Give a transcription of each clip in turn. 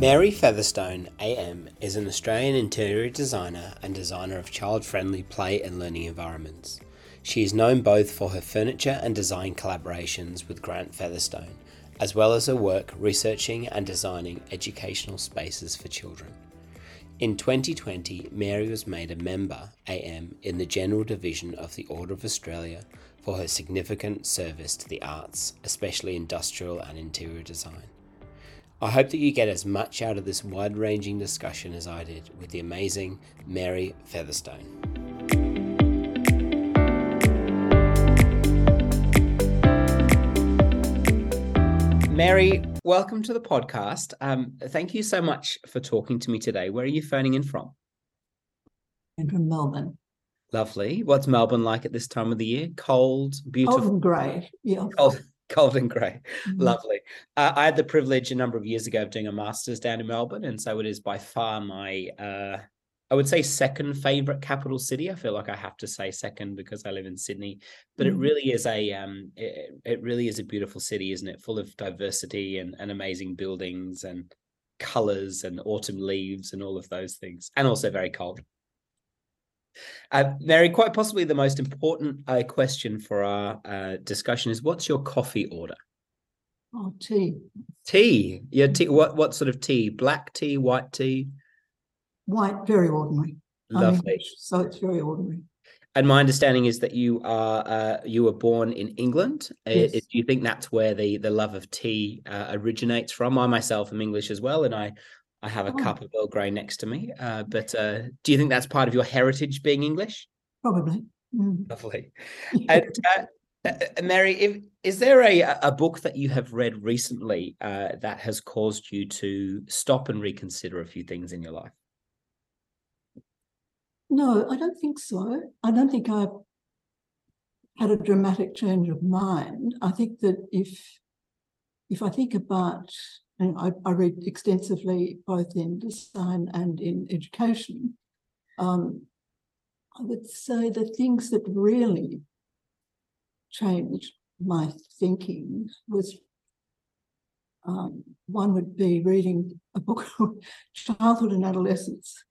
Mary Featherston, AM, is an Australian interior designer and designer of child friendly play and learning environments. She is known both for her furniture and design collaborations with Grant Featherston, as well as her work researching and designing educational spaces for children. In 2020, Mary was made a member, AM, in the General Division of the Order of Australia for her significant service to the arts, especially industrial and interior design. I hope that you get as much out of this wide ranging discussion as I did with the amazing Mary Featherston. Mary, welcome to the podcast. Um, thank you so much for talking to me today. Where are you phoning in from? and from Melbourne. Lovely. What's Melbourne like at this time of the year? Cold, beautiful, Cold and grey, yeah. cold, cold and grey. Mhm. Lovely. Uh, I had the privilege a number of years ago of doing a master's down in Melbourne, and so it is by far my, uh, I would say, second favorite capital city. I feel like I have to say second because I live in Sydney, but it Mhm. really is a, um, it, it really is a beautiful city, isn't it? Full of diversity and, and amazing buildings and colors and autumn leaves and all of those things, and also very cold. Uh, Mary, quite possibly the most important uh, question for our uh, discussion is: What's your coffee order? Oh, tea, Tea. Your tea. What what sort of tea? Black tea, white tea. white, very ordinary. Lovely. English, so it's very ordinary. And my understanding is that you are uh, you were born in England. Uh, Yes. Do you think that's where the the love of tea uh, originates from? I myself am English as well, and I I have a Oh. cup of Earl Grey next to me. Uh, but uh, do you think that's part of your heritage, being English? Probably. Mm. Lovely. And uh, uh, Mary, if, is there a a book that you have read recently uh, that has caused you to stop and reconsider a few things in your life? No, I don't think so. I don't think I've had a dramatic change of mind. I think that if if I think about, and I, I read extensively both in design and in education, um, I would say the things that really changed my thinking was um, one would be reading a book called Childhood and Adolescence.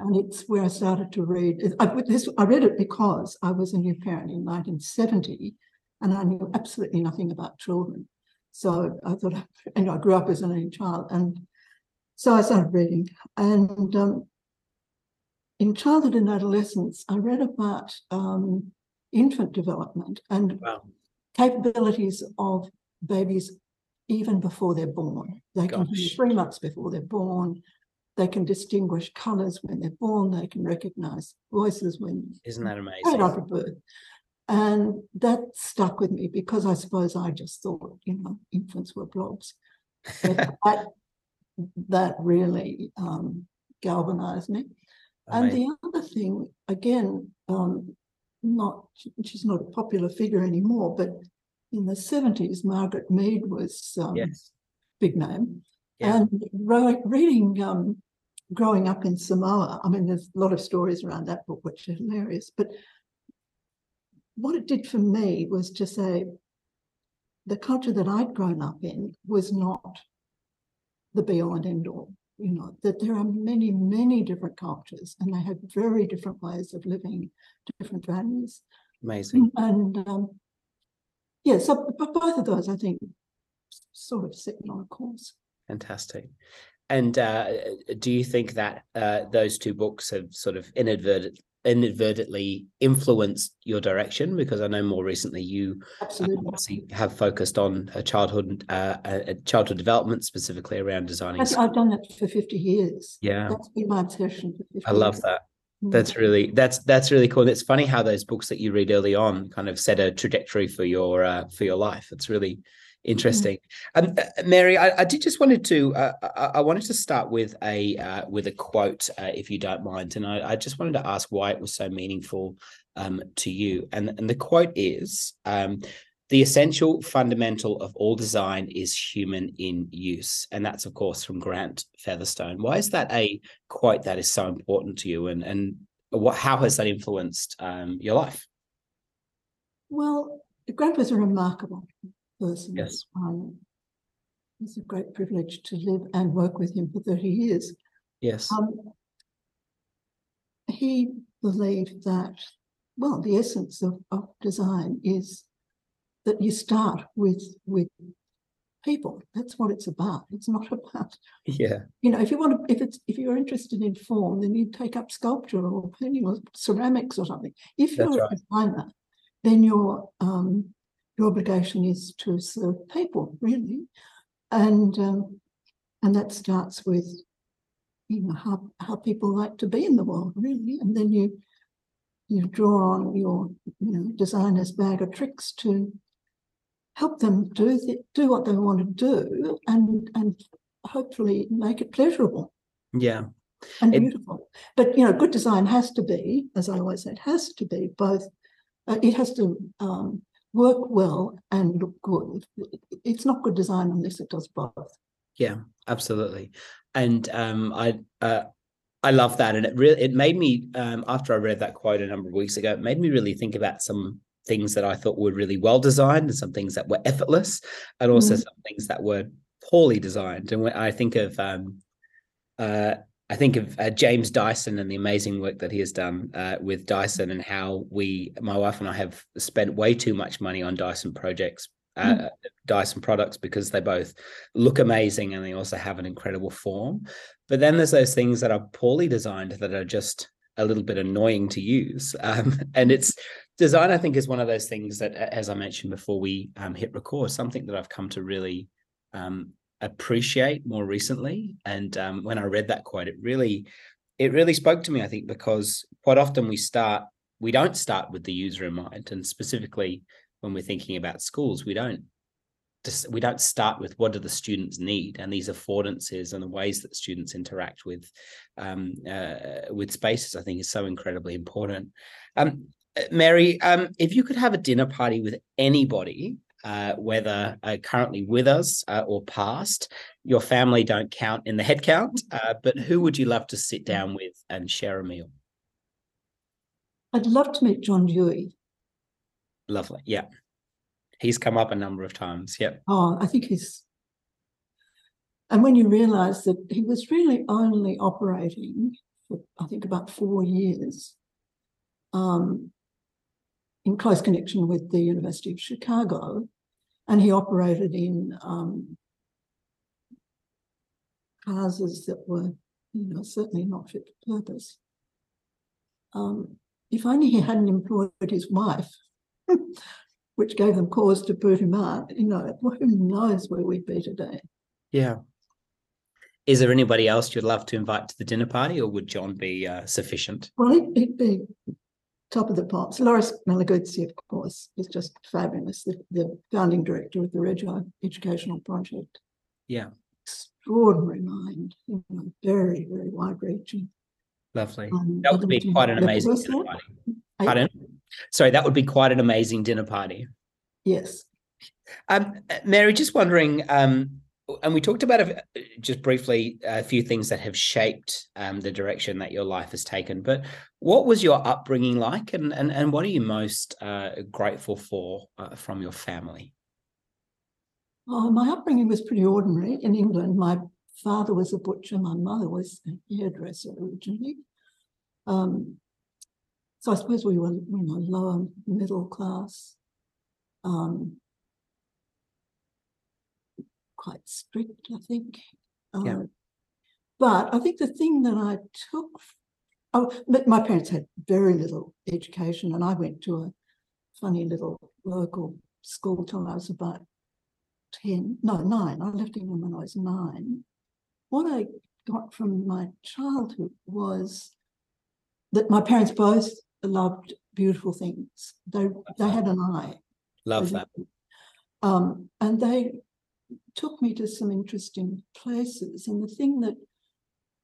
And it's where I started to read. I, this, I read it because I was a new parent in 1970 and I knew absolutely nothing about children. So I thought, and I grew up as an only child. And so I started reading. And um, in childhood and adolescence, I read about um, infant development and Wow. capabilities of babies even before they're born. They can hear three months before they're born. They can distinguish colours when they're born. They can recognise voices when Isn't that amazing? after birth. And that stuck with me because I suppose I just thought, you know, infants were blobs. But that, that really um, galvanized me. And the other thing, again, um, not she's not a popular figure anymore, but in the 70s, Margaret Mead was um, Yes. big name. Yeah. And ro- reading um, growing up in Samoa, I mean, there's a lot of stories around that book which are hilarious. But what it did for me was to say the culture that I'd grown up in was not the be all and end all. You know, that there are many, many different cultures and they have very different ways of living, different values. Amazing. And um, yeah, so but both of those, I think, sort of me on a course. Fantastic. And uh, do you think that uh, those two books have sort of inadvertent, inadvertently influenced your direction? Because I know more recently you uh, Absolutely. have focused on uh, childhood, uh, uh, childhood development, specifically around designing. I've, I've done that for 50 years. Yeah, That's been my obsession for 50 I love years. that. Mm. That's really that's that's really cool. And it's funny how those books that you read early on kind of set a trajectory for your uh, for your life. It's really Interesting, um, uh, Mary. I, I, did just wanted to. Uh, I, I, wanted to start with a uh, with a quote, uh, if you don't mind, and I, I, just wanted to ask why it was so meaningful um, to you. And and the quote is, um, "The essential fundamental of all design is human in use," and that's of course from Grant Featherston. Why is that a quote that is so important to you, and and what how has that influenced um, your life? Well, Grant was a remarkable person. Yes. Um, it's a great privilege to live and work with him for 30 years. Yes. Um, he believed that, well, the essence of, of design is that you start with with people. That's what it's about. It's not about yeah. You know, if you want to, if it's if you're interested in form, then you take up sculpture or painting or ceramics or something. If you're That's a designer, then your um, your obligation is to serve people, really, and um, and that starts with you know how how people like to be in the world, really, and then you you draw on your you know designer's bag of tricks to help them do the, do what they want to do and and hopefully make it pleasurable. Yeah. And it, beautiful. But you know, good design has to be, as I always said, has to be both uh, it has to um, work well and look good. It's not good design unless it does both. Yeah, absolutely. And um, I uh, I love that, and it really it made me um, after I read that quote a number of weeks ago, it made me really think about some things that I thought were really well designed, and some things that were effortless, and also mm-hmm. some things that were poorly designed. And when I think of um, uh, I think of uh, James Dyson and the amazing work that he has done uh, with Dyson and how we, my wife and I, have spent way too much money on Dyson projects, uh, mm. Dyson products because they both look amazing and they also have an incredible form. But then there's those things that are poorly designed that are just a little bit annoying to use. Um, and it's design, I think, is one of those things that, as I mentioned before we um, hit record, something that I've come to really um, appreciate more recently. And um, when I read that quote, it really, it really spoke to me. I think because quite often we start, we don't start with the user in mind, and specifically when we're thinking about schools, we don't we don't start with what do the students need and these affordances and the ways that students interact with um, uh, with spaces i think is so incredibly important um, mary um, if you could have a dinner party with anybody uh, whether uh, currently with us uh, or past. Your family don't count in the head count, uh, but who would you love to sit down with and share a meal? I'd love to meet John Dewey. Lovely. Yeah. He's come up a number of times. Yep. Oh, I think he's. And when you realize that he was really only operating for, I think, about four years, um, in close connection with the University of Chicago, and he operated in um, houses that were, you know, certainly not fit for purpose. Um, if only he hadn't employed his wife, which gave them cause to boot him out, you know, who knows where we'd be today. Yeah. Is there anybody else you'd love to invite to the dinner party, or would John be uh, sufficient? Well, he'd, he'd be top of the pops. Loris Malaguzzi, of course, is just fabulous, the, the founding director of the Reggio Educational Project. Yeah. Extraordinary mind, you know, very, very wide reaching. Lovely. Um, that would be quite an amazing dinner party. Pardon? Sorry, that would be quite an amazing dinner party. Yes. Um, Mary, just wondering, um, and we talked about a, just briefly a few things that have shaped um, the direction that your life has taken. But what was your upbringing like, and and, and what are you most uh, grateful for uh, from your family? Oh, my upbringing was pretty ordinary in England. My father was a butcher. My mother was a hairdresser originally. Um, so I suppose we were, you know, lower middle class. Um, quite strict, I think. Yeah. Uh, but I think the thing that I took, oh, but my parents had very little education, and I went to a funny little local school till I was about 10, no, nine. I left England when I was nine. What I got from my childhood was that my parents both loved beautiful things. They they had an eye. Love that. Um, and they took me to some interesting places. And the thing that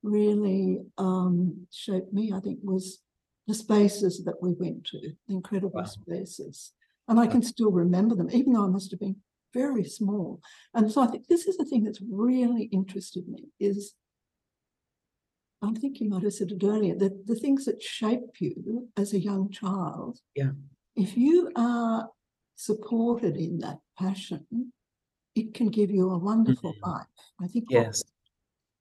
really um, shaped me, I think, was the spaces that we went to, the incredible wow. spaces. And I can still remember them, even though I must have been very small. And so I think this is the thing that's really interested me is I think you might have said it earlier, that the things that shape you as a young child, yeah. if you are supported in that passion, it can give you a wonderful mm-hmm. life. I think yes.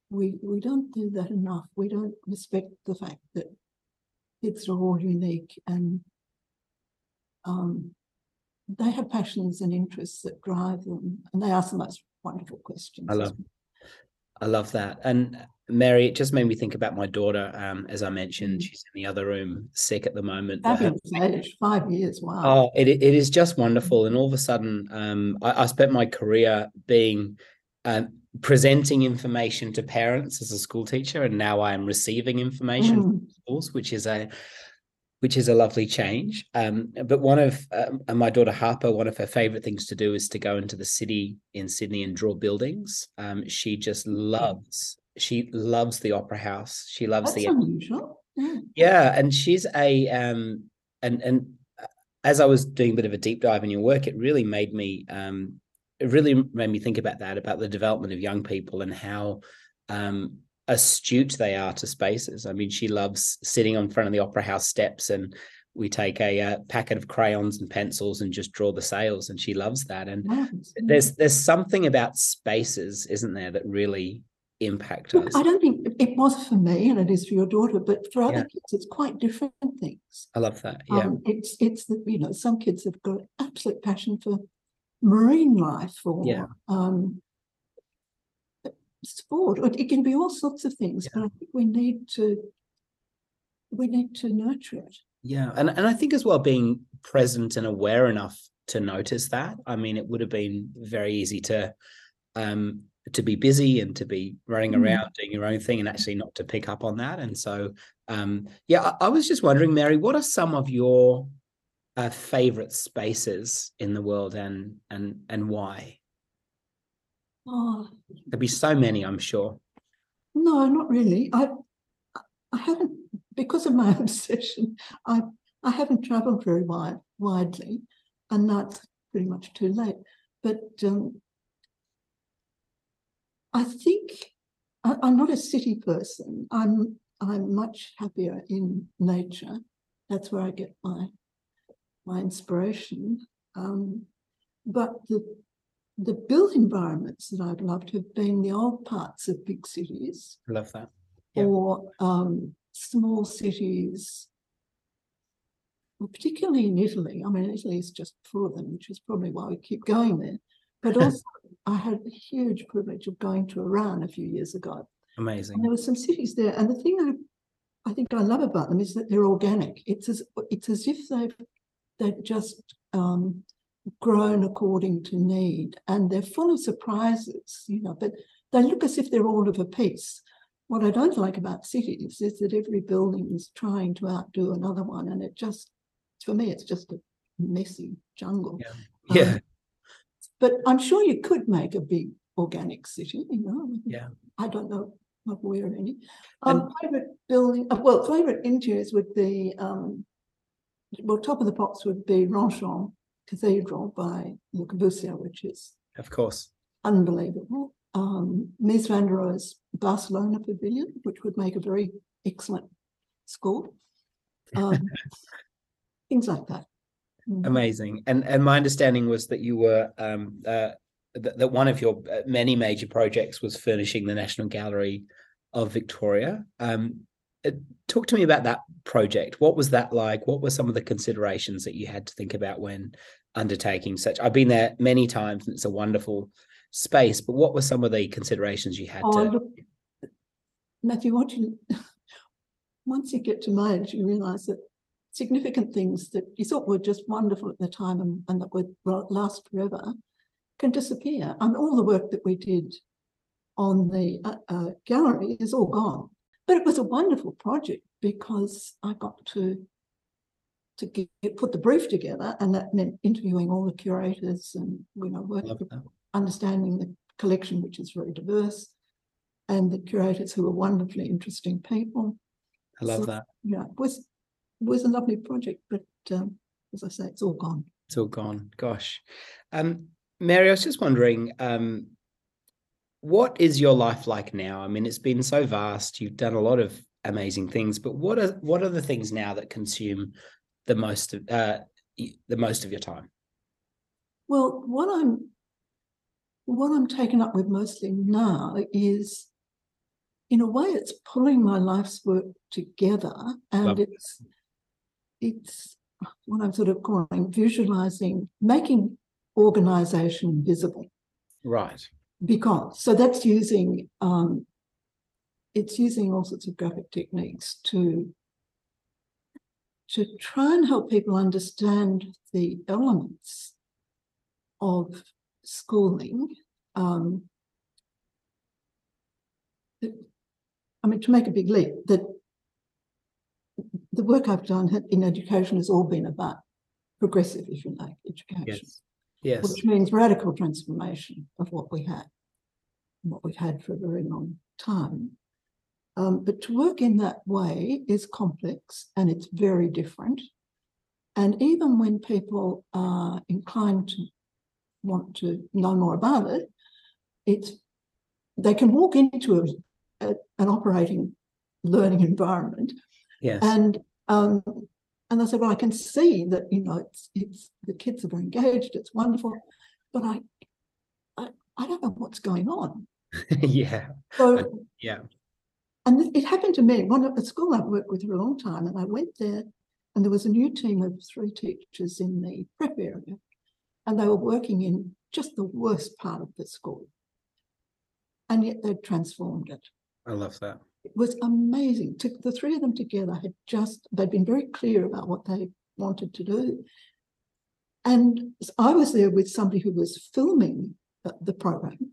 we we don't do that enough. We don't respect the fact that kids are all unique and um, they have passions and interests that drive them, and they ask the most wonderful questions. I love, I love that. And Mary, it just made me think about my daughter. Um, as I mentioned, mm. she's in the other room, sick at the moment. Fabulous age, five years. Wow. Oh, it it is just wonderful. And all of a sudden, um, I, I spent my career being um, presenting information to parents as a school teacher, and now I am receiving information mm. from schools, which is a which is a lovely change. Um, but one of uh, my daughter Harper, one of her favorite things to do is to go into the city in Sydney and draw buildings. Um, she just loves. She loves the opera house. She loves That's the unusual. Yeah. yeah, and she's a um, and and uh, as I was doing a bit of a deep dive in your work, it really made me um, it really made me think about that about the development of young people and how um, astute they are to spaces. I mean, she loves sitting on front of the opera house steps and we take a, a, uh, packet of crayons and pencils and just draw the sails and she loves that and there's there's something about spaces isn't there that really impact Look, us i don't think it was for me and it is for your daughter but for other yeah. kids it's quite different things i love that yeah um, it's it's that you know some kids have got absolute passion for marine life or yeah. um sport. It can be all sorts of things, yeah. but I think we need to we need to nurture it. Yeah, and and I think as well being present and aware enough to notice that. I mean, it would have been very easy to um to be busy and to be running mm. around doing your own thing and actually not to pick up on that. And so, um, yeah, I, I was just wondering, Mary, what are some of your uh, favorite spaces in the world and and and why? Oh, there'd be so many, I'm sure. No, not really. I I haven't because of my obsession. I I haven't travelled very wide widely, and that's pretty much too late. But um, I think I, I'm not a city person. I'm I'm much happier in nature. That's where I get my my inspiration. Um, but the the built environments that I've loved have been the old parts of big cities. Love that. Yeah. Or um, small cities, well, particularly in Italy. I mean, Italy is just full of them, which is probably why we keep going there. But also, I had a huge privilege of going to Iran a few years ago. Amazing. And there were some cities there, and the thing I, I think I love about them is that they're organic. It's as it's as if they've they've just um, grown according to need and they're full of surprises, you know, but they look as if they're all of a piece. What I don't like about cities is that every building is trying to outdo another one, and it just, for me, it's just a messy jungle. Yeah. yeah. Um, but I'm sure you could make a big organic city, you know. Yeah. I don't know, not aware of any. Um, favorite building, uh, well, favorite interiors would be, um, well, top of the pops would be Ronchamp Cathedral by Corbusier, which is of course unbelievable. Um, Mies van der Rohe's Barcelona Pavilion, which would make a very excellent school. Um, things like that. Mm. Amazing. And and my understanding was that you were um, uh, that, that one of your uh, many major projects was furnishing the National Gallery of Victoria. Um, talk to me about that project. What was that like? What were some of the considerations that you had to think about when undertaking such? I've been there many times and it's a wonderful space, but what were some of the considerations you had oh, to? Look, Matthew, what you, once you get to my age, you realize that significant things that you thought were just wonderful at the time and, and that would last forever can disappear. And all the work that we did on the uh, uh, gallery is all gone. But it was a wonderful project because I got to to get, put the brief together, and that meant interviewing all the curators and you know working, understanding the collection, which is very diverse, and the curators who were wonderfully interesting people. I love so, that. Yeah, it was was a lovely project, but um, as I say, it's all gone. It's all gone. Gosh, um, Mary, I was just wondering, um, what is your life like now? I mean, it's been so vast. You've done a lot of amazing things, but what are what are the things now that consume the most of uh, the most of your time? Well, what I'm what I'm taken up with mostly now is, in a way, it's pulling my life's work together, and Love it's it's what I'm sort of calling visualizing, making organization visible. Right. Because so that's using um, it's using all sorts of graphic techniques to to try and help people understand the elements of schooling. Um, I mean, to make a big leap, that the work I've done in education has all been about progressive, if you like, education. Yes. Yes. Which means radical transformation of what we had, what we've had for a very long time. Um, but to work in that way is complex and it's very different. And even when people are inclined to want to know more about it, it's they can walk into a, a, an operating learning environment yes. and um, and I said, well, I can see that you know it's it's the kids are very engaged, it's wonderful, but I I, I don't know what's going on. yeah. So yeah. And it happened to me, one at school I've worked with for a long time, and I went there and there was a new team of three teachers in the prep area, and they were working in just the worst part of the school. And yet they'd transformed it. I love that. It was amazing. The three of them together had just, they'd been very clear about what they wanted to do. And I was there with somebody who was filming the program.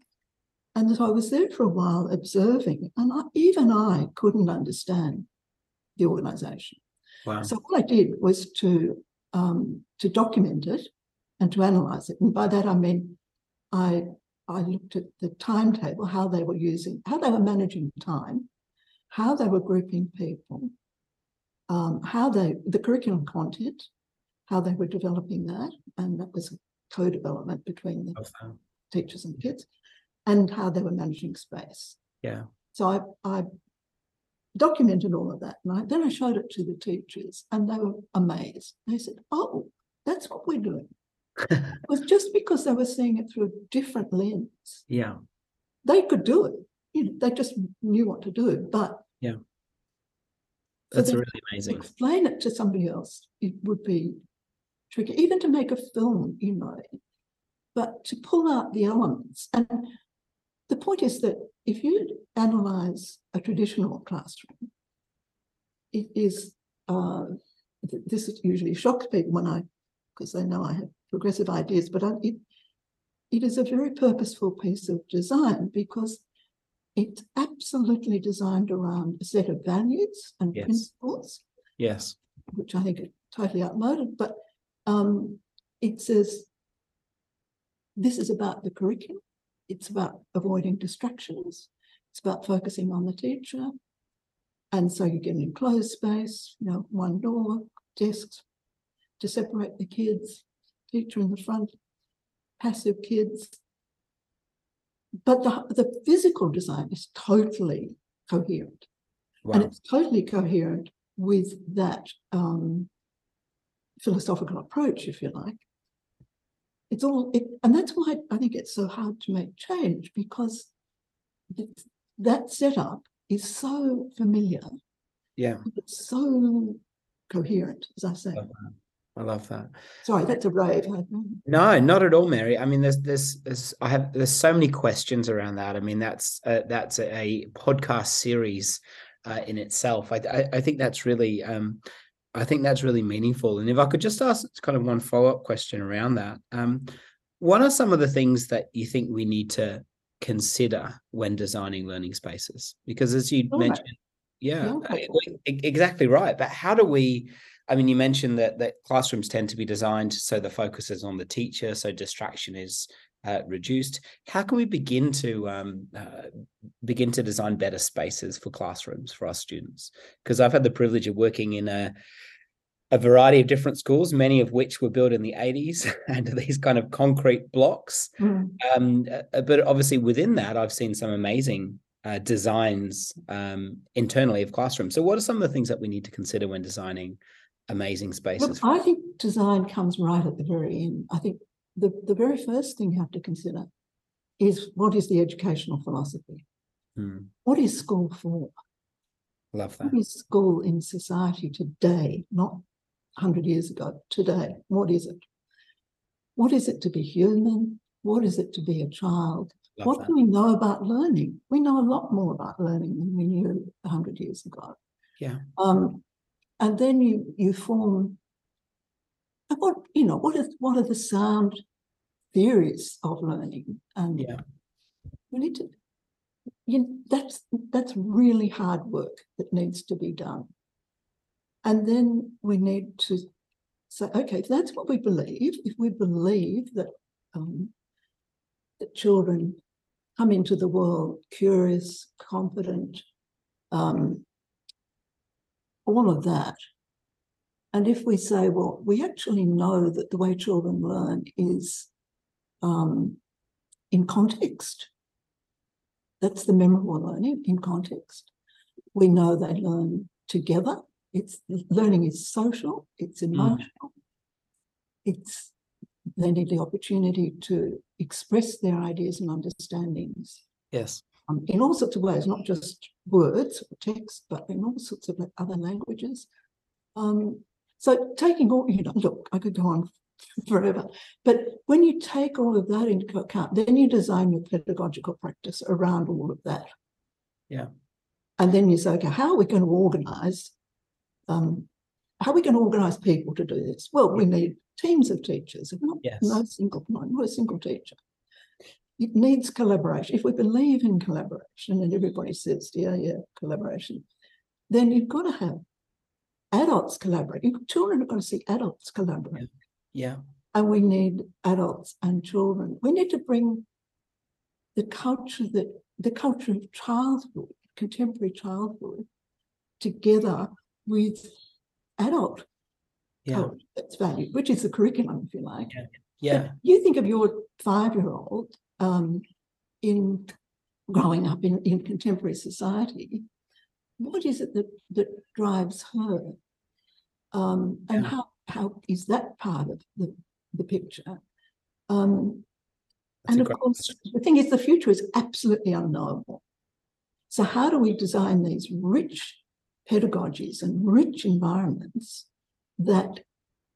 And so I was there for a while observing, and I, even I couldn't understand the organization. Wow. So what I did was to um, to document it and to analyze it. And by that I mean I I looked at the timetable, how they were using, how they were managing time, how they were grouping people, um, how they the curriculum content, how they were developing that, and that was co-development between the teachers and kids and how they were managing space. Yeah. So I, I documented all of that. And I, then I showed it to the teachers and they were amazed. They said, Oh, that's what we're doing. it was just because they were seeing it through a different lens. Yeah. They could do it. You know, they just knew what to do. But yeah. That's really amazing. Explain it to somebody else. It would be tricky, even to make a film, you know. But to pull out the elements and the point is that if you analyze a traditional classroom, it is, uh, this usually shocks people when I, because they know I have progressive ideas, but I, it, it is a very purposeful piece of design because it's absolutely designed around a set of values and yes. principles. Yes. Which I think are totally outmoded, but um, it says this is about the curriculum. It's about avoiding distractions. It's about focusing on the teacher. And so you get an enclosed space, you know, one door, desks to separate the kids, teacher in the front, passive kids. But the, the physical design is totally coherent. Wow. And it's totally coherent with that um, philosophical approach, if you like it's all it, and that's why I think it's so hard to make change because that setup is so familiar. Yeah, it's so coherent, as I say. I love that. Sorry, that's a rave. No, not at all, Mary. I mean, there's, there's, there's, I have, there's so many questions around that. I mean, that's, uh, that's a podcast series uh, in itself. I, I, I, think that's really, um, I think that's really meaningful. And if I could just ask kind of one follow up question around that, um, what are some of the things that you think we need to consider when designing learning spaces? Because as you mentioned, yeah, yeah. exactly right. But how do we? I mean, you mentioned that that classrooms tend to be designed so the focus is on the teacher, so distraction is uh, reduced. How can we begin to um, uh, begin to design better spaces for classrooms for our students? Because I've had the privilege of working in a a variety of different schools, many of which were built in the 80s and these kind of concrete blocks. Mm. Um, uh, but obviously, within that, I've seen some amazing uh, designs um, internally of classrooms. So, what are some of the things that we need to consider when designing amazing spaces? Well, I think design comes right at the very end. I think the, the very first thing you have to consider is what is the educational philosophy? Hmm. What is school for? Love that. What is school in society today, not 100 years ago, today? What is it? What is it to be human? What is it to be a child? Love what that. do we know about learning? We know a lot more about learning than we knew 100 years ago. Yeah. Um, and then you you form what you know what are what are the sound theories of learning? And yeah. we need to you know, that's that's really hard work that needs to be done. And then we need to say okay if that's what we believe. If we believe that um, that children come into the world curious confident um, all of that and if we say, well, we actually know that the way children learn is um, in context, that's the memorable learning in context. We know they learn together. It's learning is social, it's mm. emotional, mm. it's they need the opportunity to express their ideas and understandings. Yes. Um, in all sorts of ways, not just words or text, but in all sorts of other languages. Um, so taking all, you know, look, I could go on forever. But when you take all of that into account, then you design your pedagogical practice around all of that. Yeah. And then you say, okay, how are we going to organize? Um, how are we going to organize people to do this? Well, we need teams of teachers, not yes. no single, not, not a single teacher. It needs collaboration. If we believe in collaboration, and everybody says, yeah, yeah, collaboration, then you've got to have adults collaborate. Children are going to see adults collaborate. Yeah. And we need adults and children. We need to bring the culture that the culture of childhood, contemporary childhood, together with adult yeah. culture that's valued, which is the curriculum, if you like. Yeah. yeah. you think of your five-year-old um, in growing up in, in contemporary society, what is it that, that drives her? Um, and how, how is that part of the, the picture? Um, and of course, question. the thing is, the future is absolutely unknowable. So, how do we design these rich pedagogies and rich environments that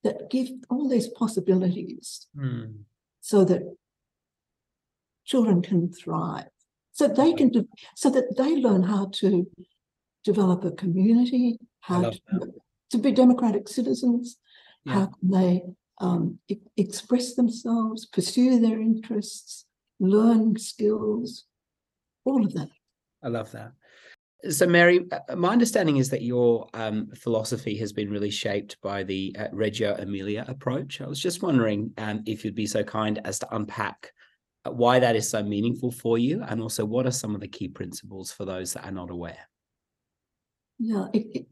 that give all these possibilities mm. so that children can thrive so they can do, so that they learn how to develop a community, how to, to, be democratic citizens, yeah. how can they um, e- express themselves, pursue their interests, learn skills, all of that. I love that. So, Mary, uh, my understanding is that your um, philosophy has been really shaped by the uh, Reggio Emilia approach. I was just wondering um, if you'd be so kind as to unpack uh, why that is so meaningful for you, and also what are some of the key principles for those that are not aware. Yeah, it, it,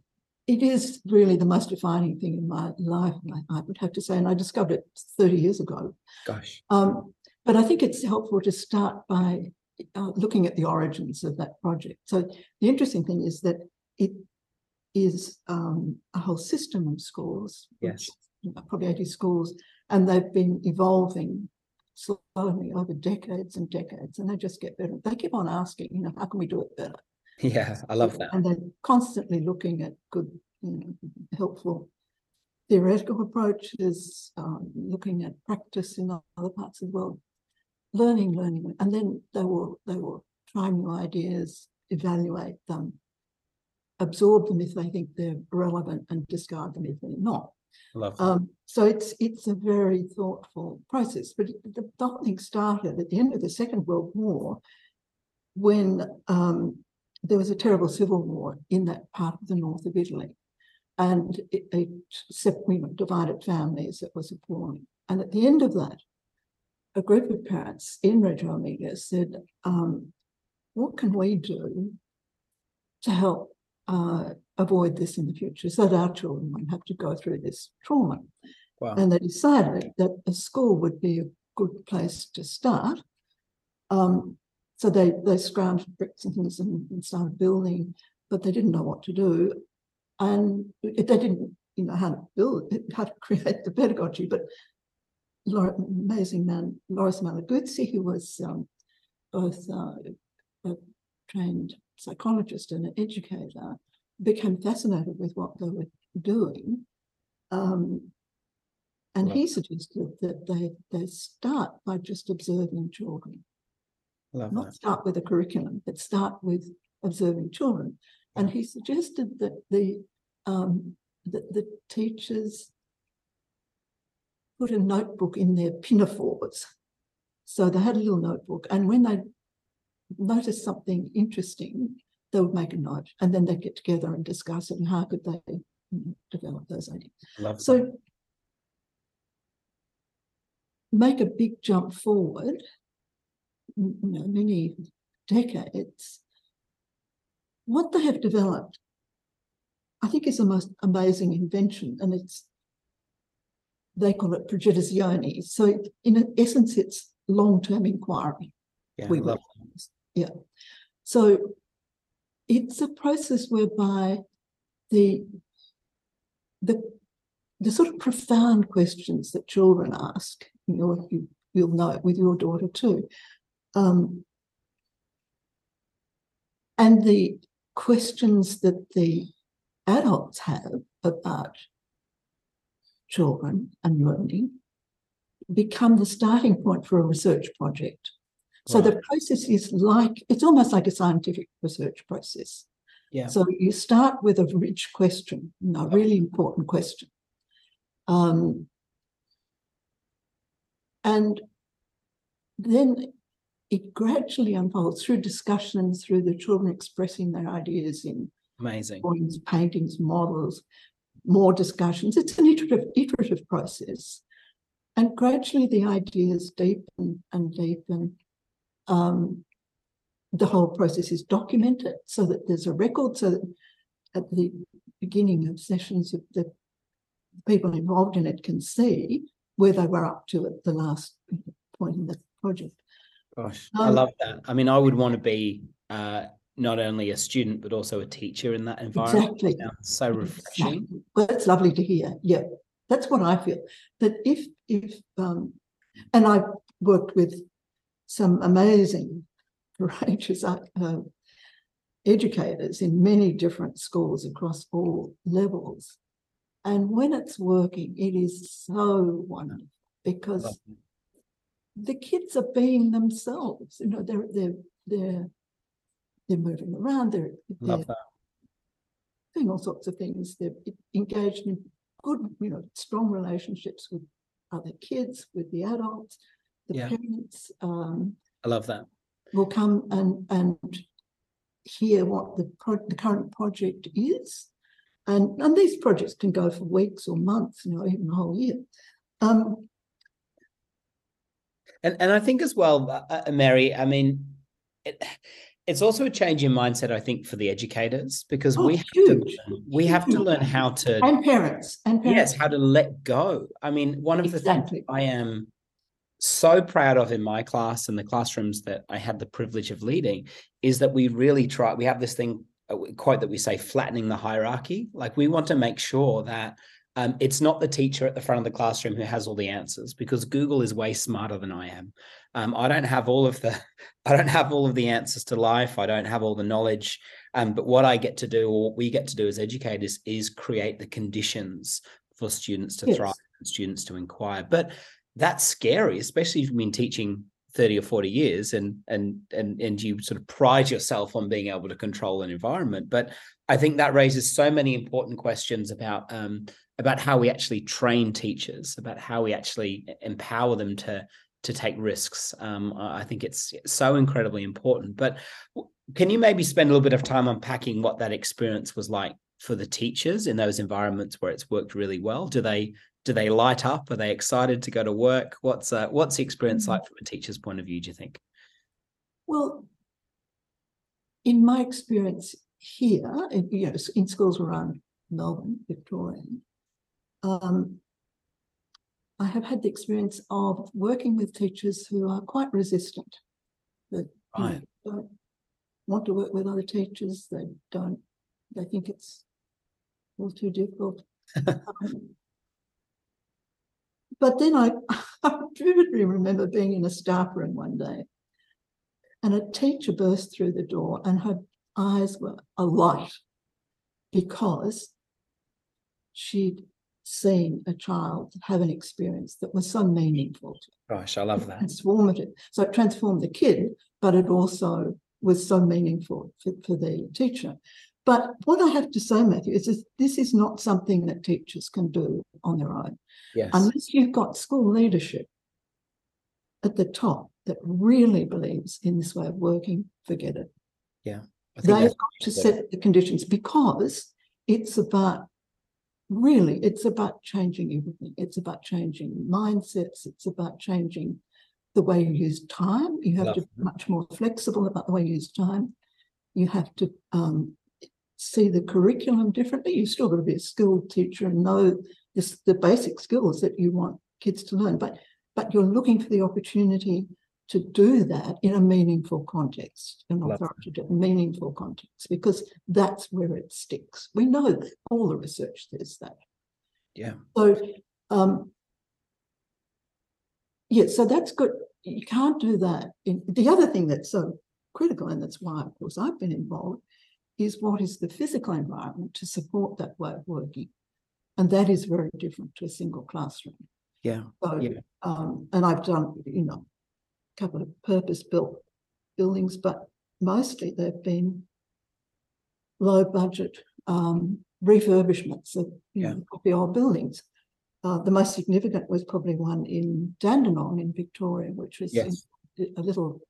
it is really the most defining thing in my life, I, I, would have to say. And I discovered it 30 years ago. Gosh. Um, but I think it's helpful to start by uh, looking at the origins of that project. So the interesting thing is that it is um, a whole system of schools. Yes. Which, probably 80 schools, and they've been evolving slowly over decades and decades, and they just get better. They keep on asking, you know, how can we do it better? Yeah, I love that. And they're constantly looking at good, you know, helpful theoretical approaches, um, looking at practice in other parts of the world, learning, learning, and then they will they will try new ideas, evaluate them, absorb them if they think they're relevant, and discard them if they're not. Love um, so it's it's a very thoughtful process. But the, the whole thing started at the end of the Second World War, when um, there was a terrible civil war in that part of the north of Italy. and it, it divided families. It was appalling. And at the end of that, a group of parents in Reggio Emilia said, um, what can we do to help uh, avoid this in the future so that our children won't have to go through this trauma? Wow. And they decided that a school would be a good place to start. Um, so they they scrounged bricks and things and, and, started building, but they didn't know what to do, and they didn't you know how to build how to create the pedagogy. But Laura, amazing man, Loris Malaguzzi, who was um, both uh, a trained psychologist and an educator, became fascinated with what they were doing. Um, and he suggested that they, they start by just observing children. Love Not that. start with a curriculum, but start with observing children. And he suggested that the um, that the teachers put a notebook in their pinafores. So they had a little notebook, and when they noticed something interesting, they would make a note, and then they'd get together and discuss it and how could they develop those ideas. Love so that. make a big jump forward, you know, many decades. What they have developed, I think, is the most amazing invention, and it's they call it progettazione. So, in essence, it's long term inquiry. Yeah, we love yeah. So, it's a process whereby the the the sort of profound questions that children ask, you you, you'll know it with your daughter too, um, and the questions that the adults have about children and learning become the starting point for a research project. So right. the process is like it's almost like a scientific research process. Yeah. So you start with a rich question, a really important question. Um, and then it gradually unfolds through discussions, through the children expressing their ideas in amazing drawings, paintings, models, more discussions. It's an iterative, iterative process. And gradually the ideas deepen and deepen. Um, the whole process is documented so that there's a record so that at the beginning of sessions the people involved in it can see where they were up to at the last point in the project. Gosh, um, I love that. I mean, I would want to be uh, not only a student but also a teacher in that environment. Exactly. so refreshing. Exactly. Well, it's lovely to hear. Yeah, that's what I feel. That if if um, and I've worked with some amazing, courageous uh, uh, educators in many different schools across all levels, and when it's working, it is so wonderful because the kids are being themselves. You know, they're they're they're they're moving around, they're, they're doing all sorts of things. They're engaged in good, you know, strong relationships with other kids, with the adults, the yeah. parents. Um, I love that. Will come and and hear what the pro- the current project is, and and these projects can go for weeks or months, you know, even a whole year. Um, and and I think as well, uh, uh Mary. I mean, it, it's also a change in mindset, I think, for the educators because oh, we have huge. to we have to learn how to and parents and parents. yes, how to let go. I mean, one of exactly. the things I am so proud of in my class and the classrooms that I had the privilege of leading is that we really try. We have this thing quote that we say flattening the hierarchy. Like we want to make sure that um, it's not the teacher at the front of the classroom who has all the answers because Google is way smarter than I am. Um, I don't have all of the, I don't have all of the answers to life. I don't have all the knowledge. Um, but what I get to do, or what we get to do as educators, is create the conditions for students to yes. thrive, and students to inquire. But that's scary, especially if you've been teaching 30 or 40 years and and and and you sort of pride yourself on being able to control an environment but i think that raises so many important questions about um, about how we actually train teachers, about how we actually empower them to to take risks. Um, I think it's so incredibly important. But can you maybe spend a little bit of time unpacking what that experience was like for the teachers in those environments where it's worked really well? Do they do they light up? Are they excited to go to work? What's uh, what's the experience mm-hmm. like from a teacher's point of view? Do you think? Well, in my experience here, in, you know, in schools around Melbourne, Victoria, um, I have had the experience of working with teachers who are quite resistant. That right. you know, don't want to work with other teachers. They don't. They think it's all too difficult. um, but then I, I vividly remember being in a staff room one day, and a teacher burst through the door, and her eyes were alight because she'd seen a child have an experience that was so meaningful to her. Gosh, I love that. Transformative. So it transformed the kid, but it also was so meaningful for, for the teacher. But what I have to say, Matthew, is this, this is not something that teachers can do on their own. Yes. Unless you've got school leadership at the top that really believes in this way of working, forget it. Yeah. They've got to set the conditions because it's about really it's about changing everything it's about changing mindsets it's about changing the way you use time you have to be much more flexible about the way you use time you have to um, see the curriculum differently you've still got to be a skilled teacher and know this, the basic skills that you want kids to learn but but you're looking for the opportunity to do that in a meaningful context, an authoritative, meaningful context, because that's where it sticks. We know that all the research says that. Yeah. So, um, yeah, so that's good. You can't do that. In, the other thing that's so critical, and that's why, of course, I've been involved, is what is the physical environment to support that way of working. And that is very different to a single classroom. Yeah. So, yeah. Um, and I've done, you know, a couple of purpose-built buildings, but mostly they've been low budget um, refurbishments of yeah. know, the old buildings. Uh, the most significant was probably one in Dandenong in Victoria, which was yes. a little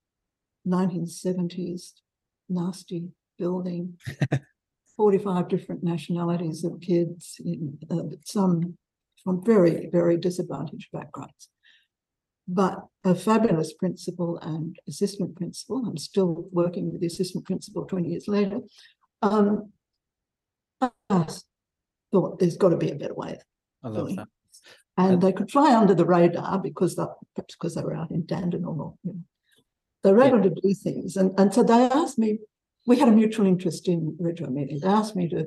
1970s nasty building. 45 different nationalities of kids, in, uh, some from very, very disadvantaged backgrounds but a fabulous principal and assistant principal. I'm still working with the assistant principal 20 years later. Um, I thought there's got to be a better way. I love that. And they could fly under the radar because that, perhaps because they were out in Dandenong or you know, they were able yeah. to do things. And, and so they asked me, we had a mutual interest in Reggio Emilia. They asked me to,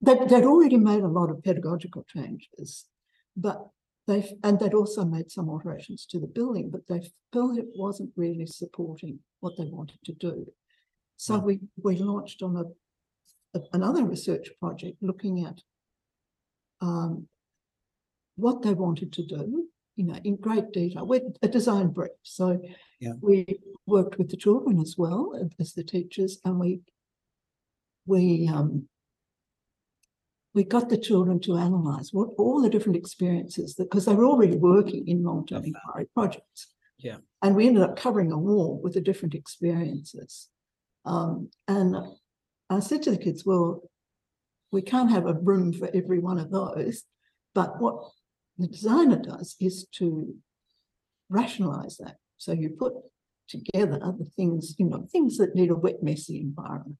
they'd, they'd already made a lot of pedagogical changes, but they and they'd also made some alterations to the building, but they felt it wasn't really supporting what they wanted to do. So yeah. we we launched on a, a, another research project looking at um, what they wanted to do, you know, in great detail with a design brief. So yeah. we worked with the children as well as the teachers, and we we um, we got the children to analyze what all the different experiences that because they were already working in long-term inquiry projects. Yeah. And we ended up covering a wall with the different experiences. Um, and I said to the kids, well, we can't have a room for every one of those, but what the designer does is to rationalize that. So you put together the things, you know, things that need a wet, messy environment,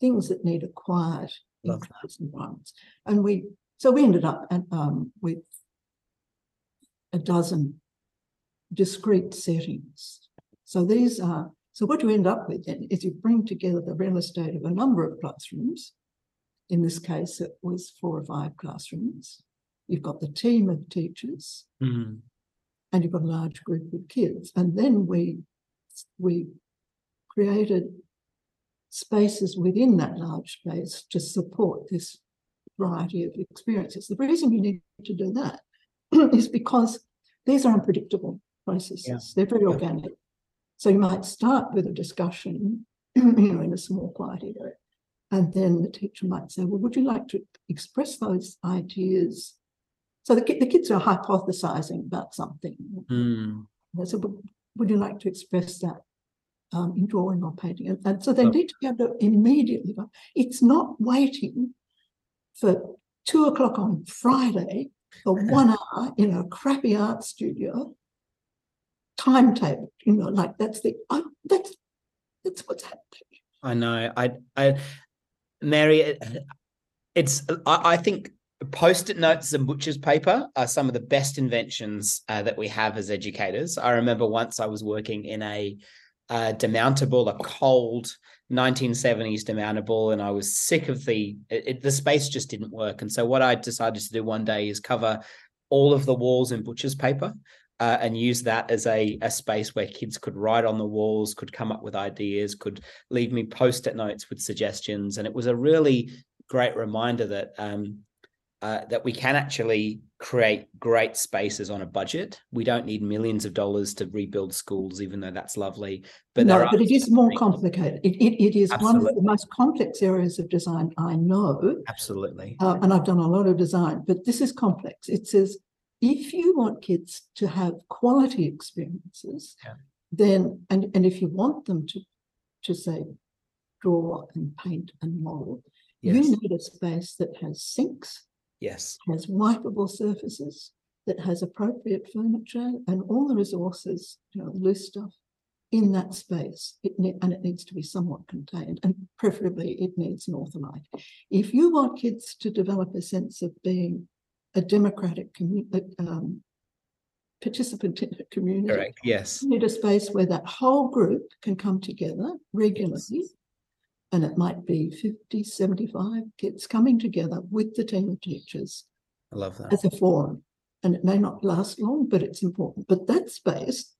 things that need a quiet in environment. And we, so we ended up at, um, with a dozen discrete settings. So these are, so what you end up with then is you bring together the real estate of a number of classrooms. In this case, it was four or five classrooms. You've got the team of teachers, mm-hmm. and you've got a large group of kids. And then we we created spaces within that large space to support this variety of experiences. The reason you need to do that is because these are unpredictable processes. Yeah. They're very yeah. organic. So you might start with a discussion, you know, in a small quiet area. And then the teacher might say, well, would you like to express those ideas? So the, the kids are hypothesizing about something. Mm. Said, would you like to express that um, in drawing or painting. And, and so they oh. need to be able to immediately go. It's not waiting for two o'clock on Friday for one hour in a crappy art studio timetable. You know, like that's the that's that's what's happening. I know. I I Mary, it, it's I, I think post-it notes and butcher's paper are some of the best inventions uh, that we have as educators. I remember once I was working in a uh, demountable, a cold 1970s demountable, and I was sick of the it, the space just didn't work. And so what I decided to do one day is cover all of the walls in butcher's paper. Uh, and use that as a, a space where kids could write on the walls, could come up with ideas, could leave me post-it notes with suggestions, and it was a really great reminder that um, uh, that we can actually create great spaces on a budget. We don't need millions of dollars to rebuild schools, even though that's lovely. But no, but it is more complicated. It, it, it is Absolutely. one of the most complex areas of design I know. Absolutely. Uh, and I've done a lot of design, but this is complex. It says if you want kids to have quality experiences, yeah. then and, and if you want them to to say draw and paint and model, yes. you need a space that has sinks Yes. Has wipeable surfaces, that has appropriate furniture and all the resources, you know, loose stuff in that space. It ne- and it needs to be somewhat contained, and preferably it needs north light. If you want kids to develop a sense of being a democratic community, um, participant in a community. Correct. Yes. You need a space where that whole group can come together regularly yes and it might be 50, 75 kids coming together with the team of teachers. I love that. As a forum. And it may not last long, but it's important. But that space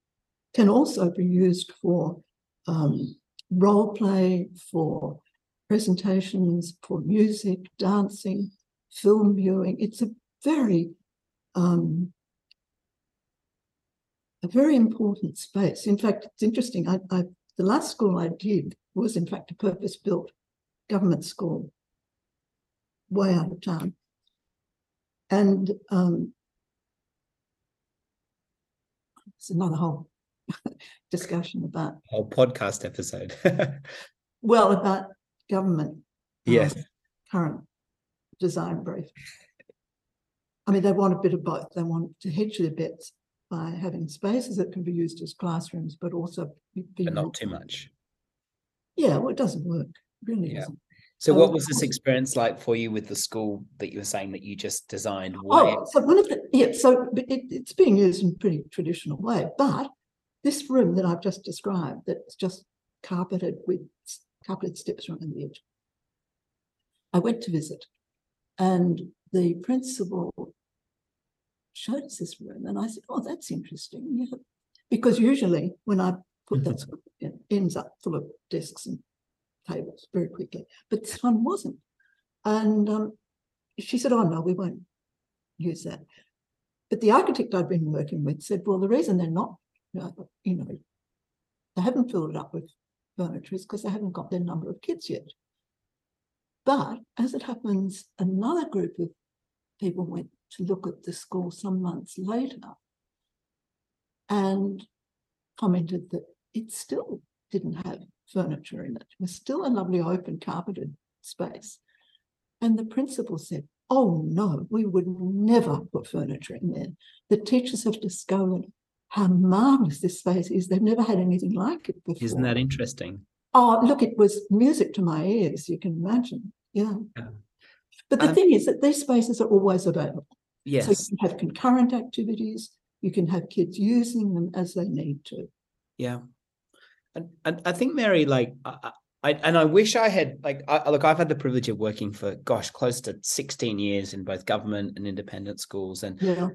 can also be used for um, role play, for presentations, for music, dancing, film viewing. It's a very um, a very important space. In fact, it's interesting. I, I the last school I did was in fact a purpose-built government school way out of town. And um, it's another whole discussion about whole podcast episode. well, about government. Um, yes. Um, current design brief. I mean, they want a bit of both. They want to hedge their bets by having spaces that can be used as classrooms, but also be but not too much. Yeah, well, it doesn't work. It really yeah. doesn't. So, um, what was this oh. experience like for you with the school that you were saying that you just designed? Oh, so one of the yeah, so it, it's being used in a pretty traditional way, but this room that I've just described, that's just carpeted with carpeted steps around the edge. I went to visit, and the principal showed us this room, and I said, "Oh, that's interesting." Yeah, because usually when I put that sort of, ends up full of desks and tables very quickly. But this one wasn't. And um, she said, Oh, no, we won't use that. But the architect I'd been working with said, Well, the reason they're not, you know, they haven't filled it up with furniture is because they haven't got their number of kids yet. But as it happens, another group of people went to look at the school some months later and commented that it still didn't have furniture in it. It was still a lovely open carpeted space. And the principal said, Oh no, we would never put furniture in there. The teachers have discovered how marvelous this space is. They've never had anything like it before. Isn't that interesting? Oh, look, it was music to my ears, you can imagine. Yeah. yeah. But the um, thing is that these spaces are always available. Yes. So you can have concurrent activities, you can have kids using them as they need to. Yeah. And, and I think Mary, like, I, I, and I wish I had like I, look. I've had the privilege of working for gosh, close to sixteen years in both government and independent schools, and yeah.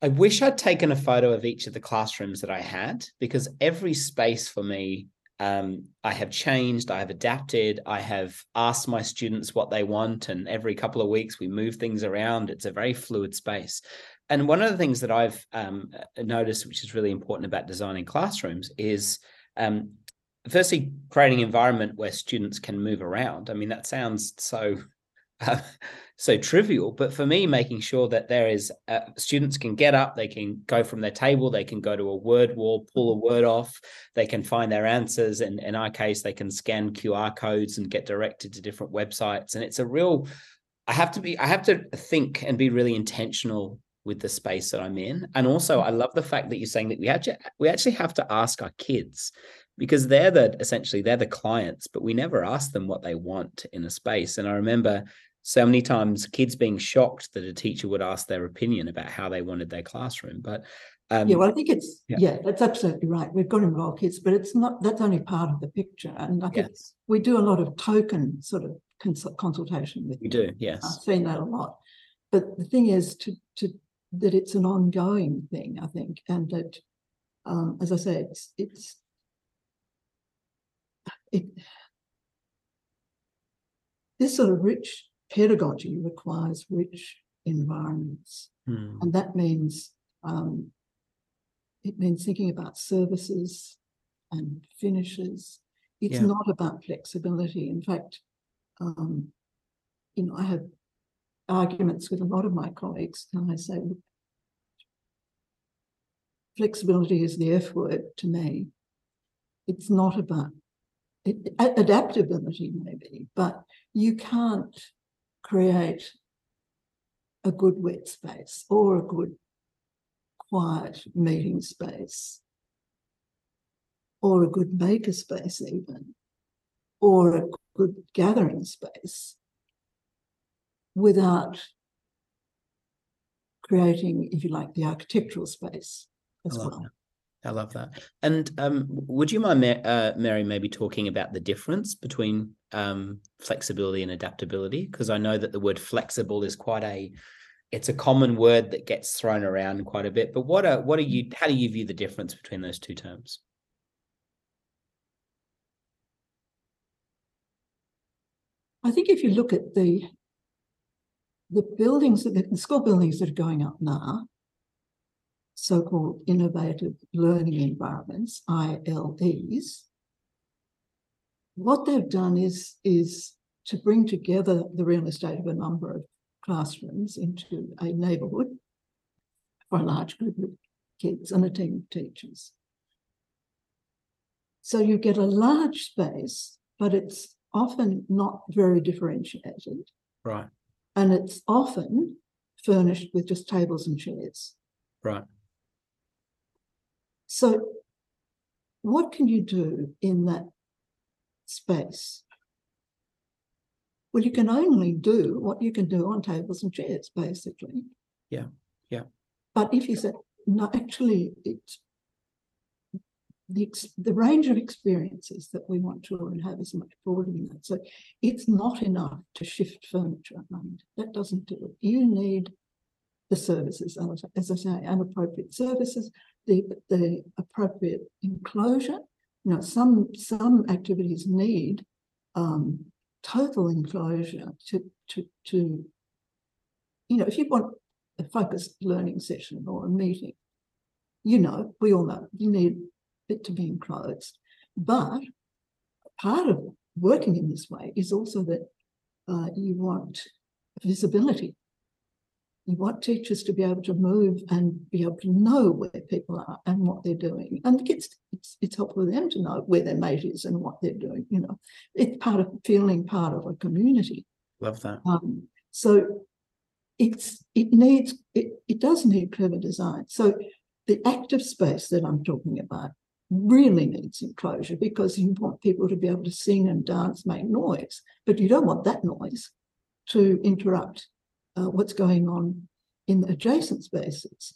I wish I'd taken a photo of each of the classrooms that I had because every space for me, um, I have changed, I have adapted, I have asked my students what they want, and every couple of weeks we move things around. It's a very fluid space. And one of the things that I've um, noticed, which is really important about designing classrooms, is um, firstly creating an environment where students can move around. I mean that sounds so uh, so trivial but for me making sure that there is uh, students can get up they can go from their table they can go to a word wall pull a word off they can find their answers and in our case they can scan qr codes and get directed to different websites. And it's a real i have to be i have to think and be really intentional with the space that i'm in. And also i love the fact that you're saying that we actually we actually have to ask our kids because they're the essentially they're the clients but we never ask them what they want in a space and i remember so many times kids being shocked that a teacher would ask their opinion about how they wanted their classroom but um, yeah well i think it's yeah. yeah. that's absolutely right we've got to involve kids but it's not that's only part of the picture and i think yes. we do a lot of token sort of consultation with we do yes i've seen that a lot but the thing is to to that it's an ongoing thing i think and that um, as i say it's it's it this sort of rich pedagogy requires rich environments. Hmm. And that means um, it means thinking about services and finishes. It's yeah. not about flexibility. In fact, um, you know, I have arguments with a lot of my colleagues, and I say, flexibility is the F word to me. It's not about adaptability, maybe, but you can't create a good wet space or a good quiet meeting space or a good maker space even or a good gathering space without creating if you like the architectural space as well that. I love that. And um, would you mind, uh, Mary, maybe talking about the difference between um, flexibility and adaptability? Because I know that the word flexible is quite a it's a common word that gets thrown around quite a bit. But what are what are you? How do you view the difference between those two terms? I think if you look at the the buildings, that the school buildings that are going up now, so-called innovative learning environments, ILEs, what they've done is, is to bring together the real estate of a number of classrooms into a neighbourhood for a large group of kids and a team of teachers. So you get a large space, but it's often not very differentiated. Right. And it's often furnished with just tables and chairs. Right. So, what can you do in that space? Well, you can only do what you can do on tables and chairs, basically. Yeah, yeah. But if you said, no, actually, it's the, the range of experiences that we want children to have is much broader than that. So it's not enough to shift furniture. That doesn't do it. You need the services, as I say, and appropriate services, the, the appropriate enclosure. You know, some some activities need um, total enclosure to to to you know if you want a focused learning session or a meeting, you know we all know you need it to be enclosed, but part of working in this way is also that uh, you want visibility you want teachers to be able to move and be able to know where people are and what they're doing. And the kids, it's, it's helpful for them to know where their mate is and what they're doing. You know, it's part of feeling part of a community. Love that. Um, so it's it needs it, it does need clever design. So the active space that I'm talking about really needs enclosure because you want people to be able to sing and dance, make noise, but you don't want that noise to interrupt uh, what's going on in the adjacent spaces.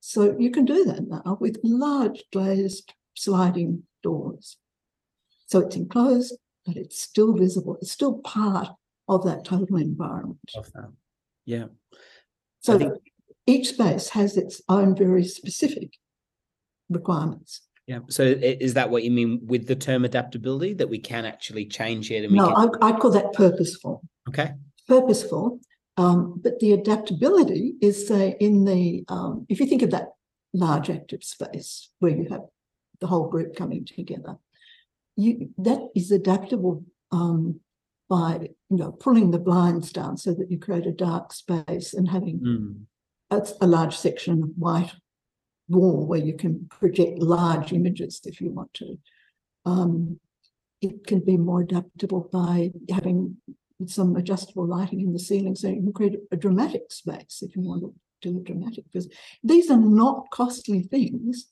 So you can do that now with large glazed sliding doors. So it's enclosed, but it's still visible. It's still part of that total environment. Of that. Yeah. So think... each space has its own very specific requirements. Yeah. So is that what you mean with the term adaptability that we can actually change it? And no, can... I, I call that purposeful. Okay. Purposeful um, but the adaptability is, say, in the, um, if you think of that large active space where you have the whole group coming together, you, that is adaptable um, by you know pulling the blinds down so that you create a dark space and having Mm. a, a large section of white wall where you can project large images if you want to. Um, it can be more adaptable by having some adjustable lighting in the ceiling so you can create a dramatic space if you want to do a dramatic because these are not costly things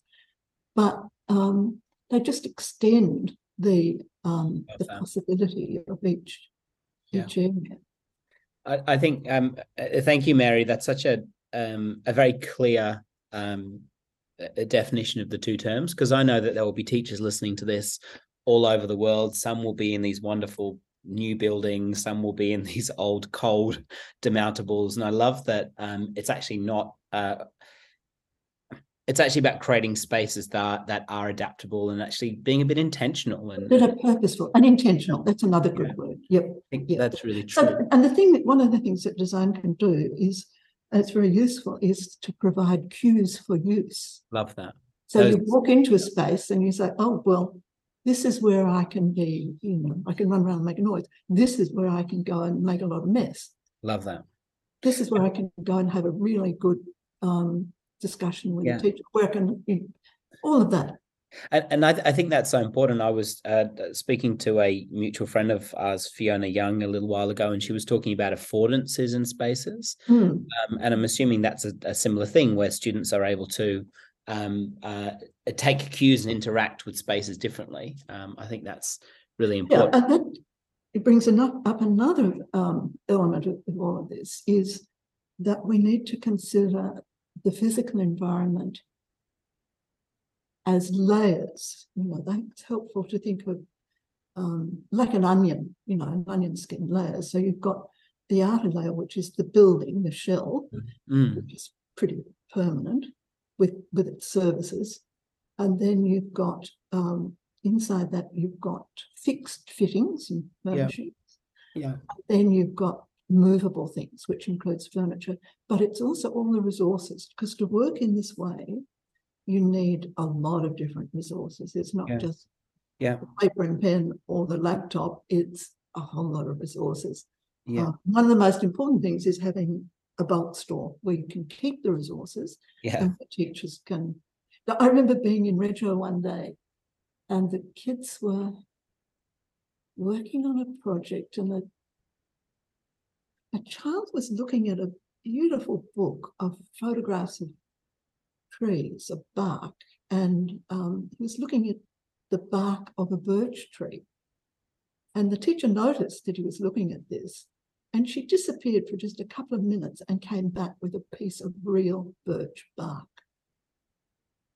but um, they just extend the um, the that. possibility of each Yeah. each area. I, I think um uh, thank you, Mary. That's such a um a very clear um a definition of the two terms because I know that there will be teachers listening to this all over the world. Some will be in these wonderful new buildings, some will be in these old cold demountables. And I love that um it's actually not uh it's actually about creating spaces that that are adaptable and actually being a bit intentional and that are purposeful and intentional. That's another good Yeah. word. Yep. Yeah. that's really true. So, and the thing that one of the things that design can do is, and it's very useful, is to provide cues for use. love that. So you walk into a space and you say, oh, well, this is where I can be, you know, I can run around and make a noise. This is where I can go and make a lot of mess. Love that. This is where I can go and have a really good um, discussion with Yeah. the teacher, where I can, you know, all of that. And, and I, I think that's so important. I was uh, speaking to a mutual friend of ours, Fiona Young, a little while ago, and she was talking about affordances in spaces. Hmm. Um, and I'm assuming that's a, a similar thing where students are able to um, uh, take cues and interact with spaces differently. Um, I think that's really Yeah, important. and that it brings enough up another um, element of, of all of this is that we need to consider the physical environment as layers. You know, that's helpful to think of um, like an onion, you know, an onion skin layer. So you've got the outer layer, which is the building, the shell, Mm, which is pretty permanent with with its services and then you've got um, inside that you've got fixed fittings and Yeah. yeah. then you've got movable things which includes furniture but it's also all the resources because to work in this way you need a lot of different resources it's not Yeah. just Yeah. paper and pen or the laptop it's a whole lot of resources Yeah. uh, one of the most important things is having a bulk store where you can keep the resources Yeah. and the teachers can. Now, I remember being in Reggio one day and the kids were working on a project and a, a child was looking at a beautiful book of photographs of trees, of bark, and um, he was looking at the bark of a birch tree. And the teacher noticed that he was looking at this and she disappeared for just a couple of minutes and came back with a piece of real birch bark.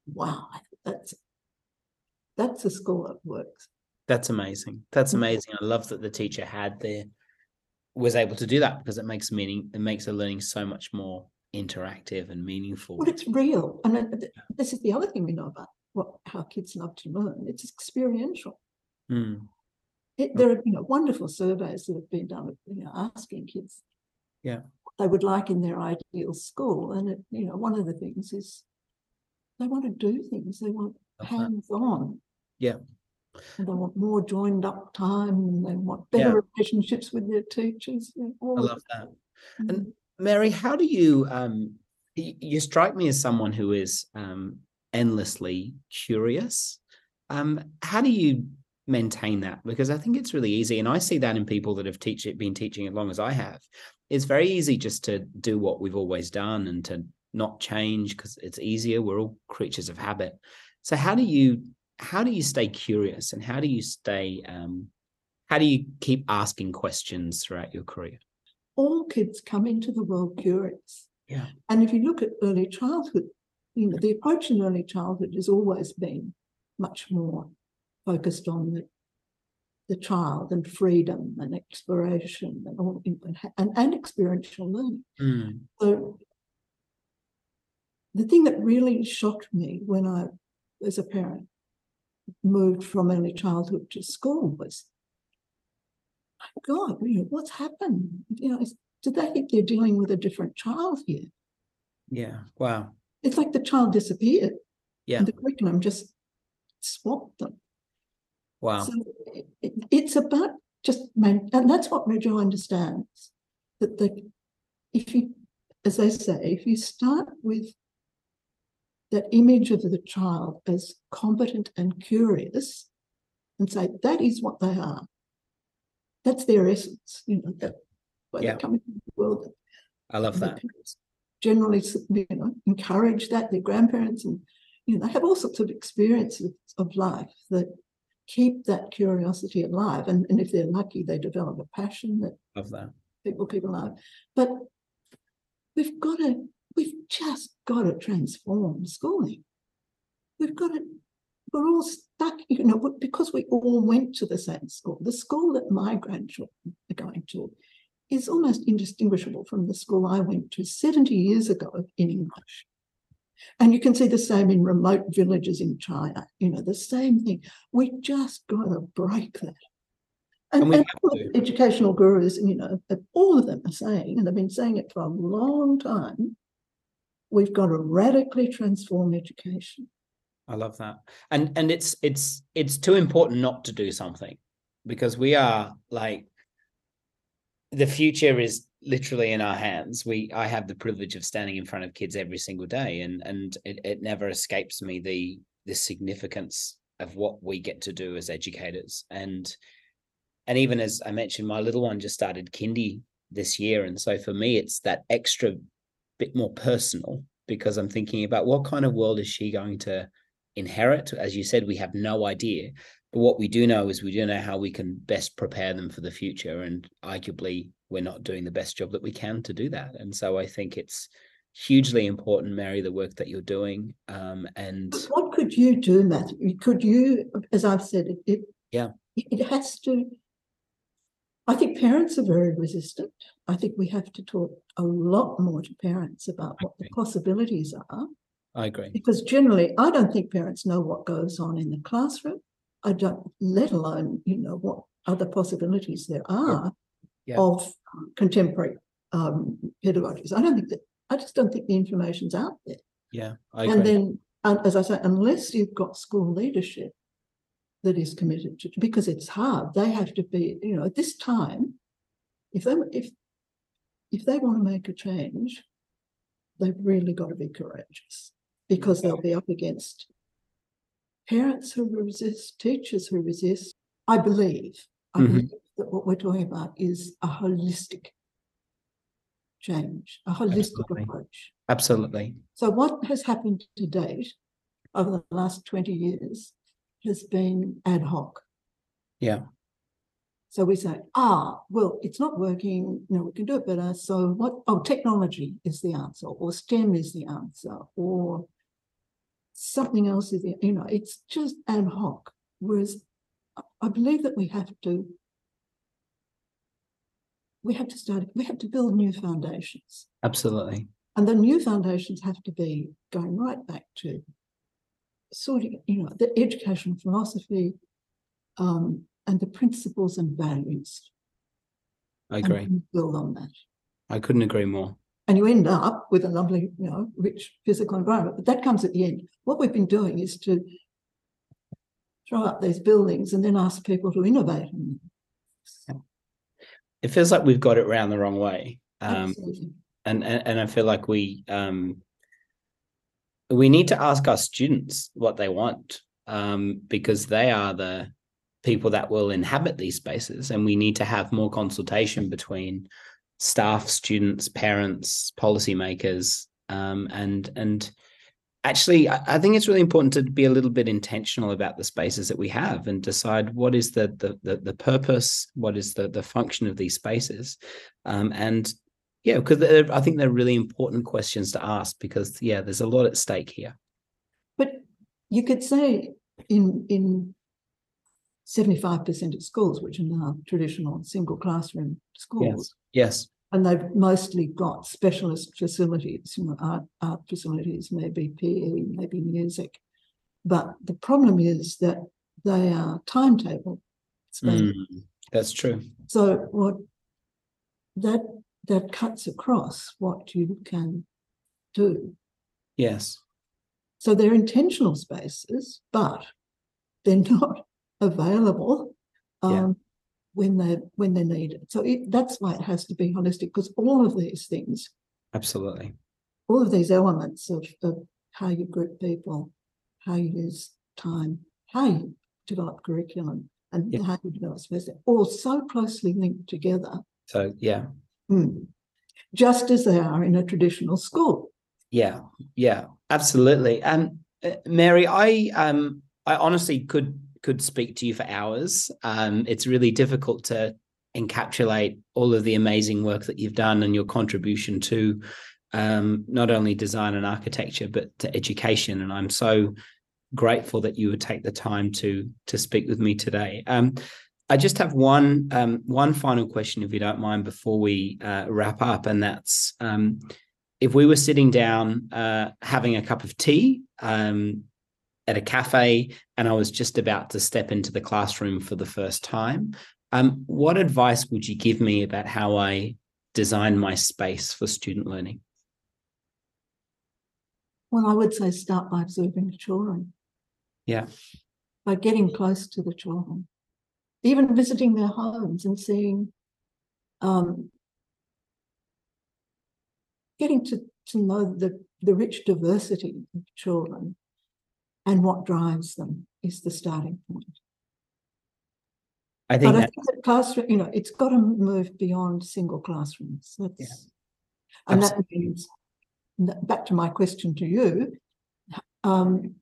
Wow, that's that's a school that works. That's amazing. That's Mhm. amazing. I love that the teacher had the was able to do that because it makes meaning it makes the learning so much more interactive and meaningful. Well, it's real, and this is the other thing we know about what how kids love to learn. It's experiential. Mm, It, there are you know wonderful surveys that have been done, you know, asking kids, Yeah. what they would like in their ideal school, and it, you know, one of the things is they want to do things. They want hands-on. Yeah. And they want more joined up time, and they want Yeah. better relationships with their teachers. you know, I love that. that. And Mary, how do you um y- you strike me as someone who is um endlessly curious. Um how do you maintain that? Because I think it's really easy and I see that in people that have teach been teaching as long as I have. It's very easy just to do what we've always done and to not change because it's easier. We're all creatures of habit. So how do you how do you stay curious and how do you stay um how do you keep asking questions throughout your career? all kids come into the world curious. Yeah. And if you look at early childhood, you know, the approach in early childhood has always been much more focused on the, the child and freedom and exploration and all and, and experiential learning. Mm, So the thing that really shocked me when I, as a parent, moved from early childhood to school was, my God, you know, what's happened? You know, do they think they're dealing with a different child here? yeah. Wow. It's like the child disappeared. Yeah. And the curriculum just swapped them. Wow. So it, it- it's about just and that's what Reggio understands that the if you, as they say, if you start with that image of the child as competent and curious, and say that is what they are, that's their essence, you know, that where Yeah. they come into the world. I love that. Generally, you know, encourage that their grandparents and you know they have all sorts of experiences of life that keep that curiosity alive, and, and if they're lucky, they develop a passion that Love that. people people love. But we've got to, we've just got to transform schooling. We've got to, we're all stuck, you know, because we all went to the same school. The school that my grandchildren are going to is almost indistinguishable from the school I went to 70 years ago in England. And you can see the same in remote villages in China, you know, the same thing. We just got to break that. And, And we and educational gurus, you know, uh, all of them are saying, and they've been saying it for a long time, we've got to radically transform education. I love that. And and it's it's it's too important not to do something because we are like the future is literally in our hands. We I have the privilege of standing in front of kids every single day and and it, it never escapes me the the significance of what we get to do as educators. And and even as I mentioned, my little one just started kindy this year. And so for me, it's that extra bit more personal because I'm thinking about what kind of world is she going to inherit. As you said, we have no idea. But what we do know is we do know how we can best prepare them for the future. And arguably, we're not doing the best job that we can to do that. And so I think it's hugely important, Mary, the work that you're doing. Um, and what could you do, Matthew? Could you, as I've said, it, it Yeah. it, it has to. I think parents are very resistant. I think we have to talk a lot more to parents about what the possibilities are. I agree. Because generally, I don't think parents know what goes on in the classroom. I don't, let alone, you know, what other possibilities there are Yeah. of contemporary um, pedagogies. I don't think that, I just don't think the information's out there. Yeah, I agree. And then, and as I say, unless you've got school leadership that is committed to, because it's hard, they have to be, you know, at this time, if they if if they want to make a change, they've really got to be courageous because they'll be up against parents who resist, teachers who resist. I believe, I Mhm. believe that what we're talking about is a holistic change, a holistic Absolutely. approach. Absolutely. So what has happened to date over the last 20 years has been ad hoc. Yeah. So we say, ah, well, it's not working, you know, we can do it better. So what oh, technology is the answer, or STEM is the answer, or something else is the, you know, it's just ad hoc. Whereas I- I believe that we have to we have to start, we have to build new foundations. Absolutely. And the new foundations have to be going right back to sort of, you know, the educational philosophy um, and the principles and values. I agree. build on that. I couldn't agree more. And you end up with a lovely, you know, rich physical environment. But that comes at the end. What we've been doing is to throw up these buildings and then ask people to innovate on them. It feels like we've got it round the wrong way. Um, and, and and I feel like we um we need to ask our students what they want um because they are the people that will inhabit these spaces and we need to have more consultation between staff students parents policymakers um and and actually I, think it's really important to be a little bit intentional about the spaces that we have and decide what is the the the, the purpose what is the the function of these spaces um and yeah, because I think they're really important questions to ask because yeah, there's a lot at stake here. But you could say in in 75% of schools, which are now traditional single classroom schools, Yes, and they've mostly got specialist facilities, you know, art, art facilities, maybe PE, maybe music. But the problem is that they are timetable. Mm, that's true. So what that that cuts across what you can do. Yes, So they're intentional spaces, but they're not available. Yeah. Um, when they when they're needed. So it, that's why it has to be holistic because all of these things, Absolutely. all of these elements of, of how you group people, how you use time, how you develop curriculum, and Yeah. how you develop space, all so closely linked together, So yeah, Mm. just as they are in a traditional school. yeah, yeah, absolutely. Um, uh, Mary, I um, I honestly could could speak to you for hours. Um, it's really difficult to encapsulate all of the amazing work that you've done and your contribution to um, not only design and architecture but to education. And I'm so grateful that you would take the time to to speak with me today. Um, I just have one um, one final question, if you don't mind, before we uh, wrap up, and that's um, if we were sitting down uh, having a cup of tea um, at a cafe, and I was just about to step into the classroom for the first time, um, what advice would you give me about how I design my space for student learning? Well, I would say start by observing the children. Yeah. By getting close to the children, even visiting their homes and seeing, um, getting to, to know the, the rich diversity of children and what drives them is the starting point. I think But I that think that classroom, you know, it's got to move beyond single classrooms. That's, and that means, back to my question to you, um,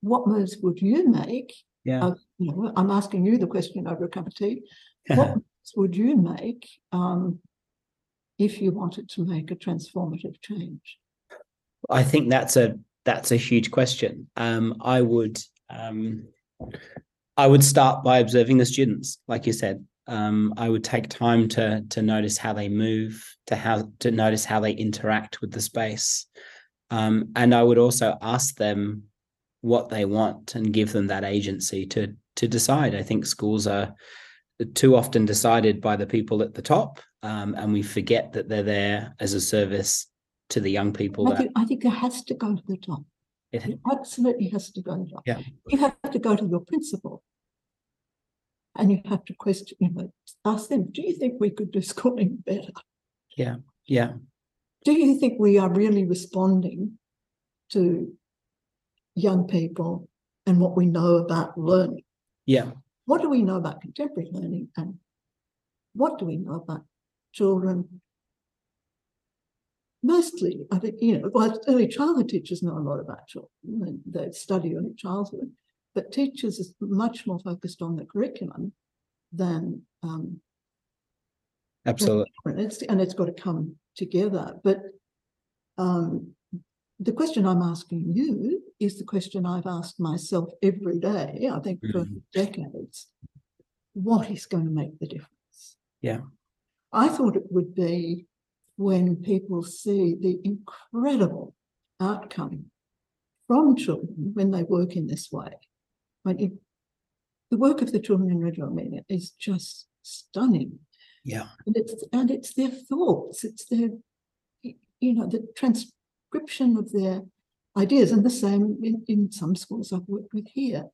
what moves would you make? yeah, Uh, you know, I'm asking you the question over a cup of tea. What moves would you make um, if you wanted to make a transformative change? I think that's a that's a huge question. Um, I would um, I would start by observing the students, like you said. Um, I would take time to to notice how they move, to how to notice how they interact with the space, um, and I would also ask them what they want and give them that agency to to decide. I think schools are too often decided by the people at the top, um, and we forget that they're there as a service to the young people. I that think, I think it has to go to the top. it, It absolutely has to go to the top. Yeah. You have to go to your principal. And you have to question, you know, ask them, do you think we could do schooling better? yeah, yeah. Do you think we are really responding to young people and what we know about learning? yeah, What do we know about contemporary learning and what do we know about children? Mostly, I think, you know, well, early childhood teachers know a lot about children and they study early childhood, but teachers is much more focused on the curriculum than um, absolutely. and it's and it's got to come together. But um, the question I'm asking you is the question I've asked myself every day. I think for Mhm. decades. What is going to make the difference? Yeah. I thought it would be when people see the incredible outcome from children when they work in this way. When it, the work of the children in Reggio Emilia is just stunning Yeah, and it's and it's their thoughts it's their you know the transcription of their ideas and the same in, in some schools i've worked with here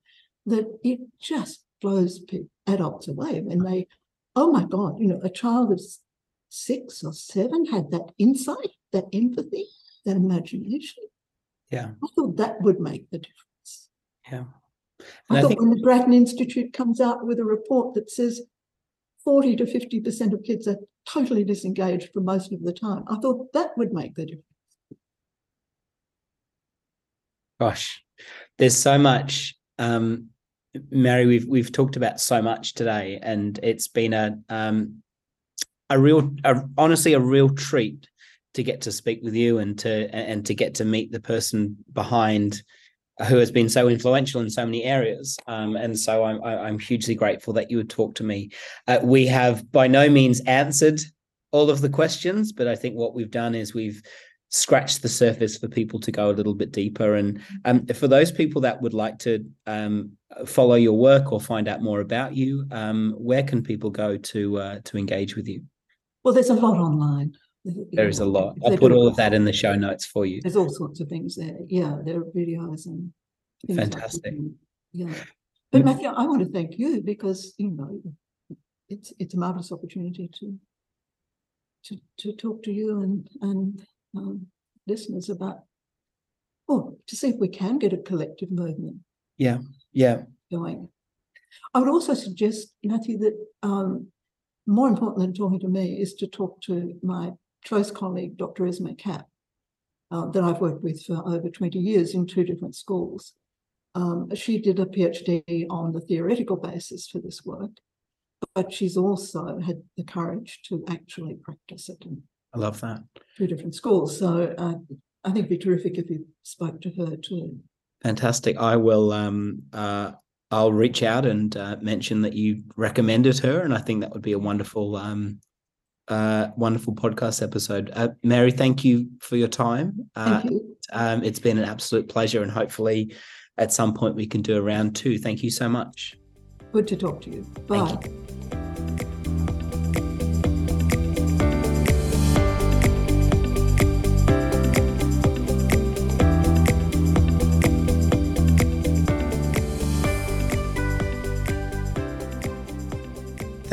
that it just blows adults away when they oh my god you know a child of six or seven had that insight that empathy that imagination yeah, i thought that would make the difference yeah. I And I thought when the Grattan Institute comes out with a report that says 40 to 50% of kids are totally disengaged for most of the time, I thought that would make the difference. gosh, there's so much. Um, Mary, we've we've talked about so much today, and it's been a um, a real, a, honestly, a real treat to get to speak with you and to and to get to meet the person behind who has been so influential in so many areas. Um, and so I'm I'm hugely grateful that you would talk to me. Uh, we have by no means answered all of the questions, but I think what we've done is we've scratched the surface for people to go a little bit deeper. And um, for those people that would like to um, follow your work or find out more about you, um, where can people go to uh, to engage with you? Well, there's a lot online. There is a lot. I'll put all of that in the show notes for you. There's all sorts of things there. Yeah, there are videos and things like. Fantastic. Yeah. But Mm. Matthew, I want to thank you because, you know, it's it's a marvelous opportunity to to to talk to you and and um, listeners about oh to see if we can get a collective movement. Yeah, yeah. Going. I would also suggest, Matthew, that um, more important than talking to me is to talk to my close colleague, Dr. Esme Capp, uh, that I've worked with for over 20 years in two different schools. Um, she did a PhD on the theoretical basis for this work, but she's also had the courage to actually practice it I love that. two different schools. So uh, I think it'd be terrific if you spoke to her too. Fantastic. I will. Um, uh, I'll reach out and uh, mention that you recommended her, and I think that would be a wonderful, um, uh, wonderful podcast episode. Uh, Mary, thank you for your time. Uh, Thank you. um, it's been an absolute pleasure, and hopefully, at some point, we can do a round two. Thank you so much. Good to talk to you. Bye.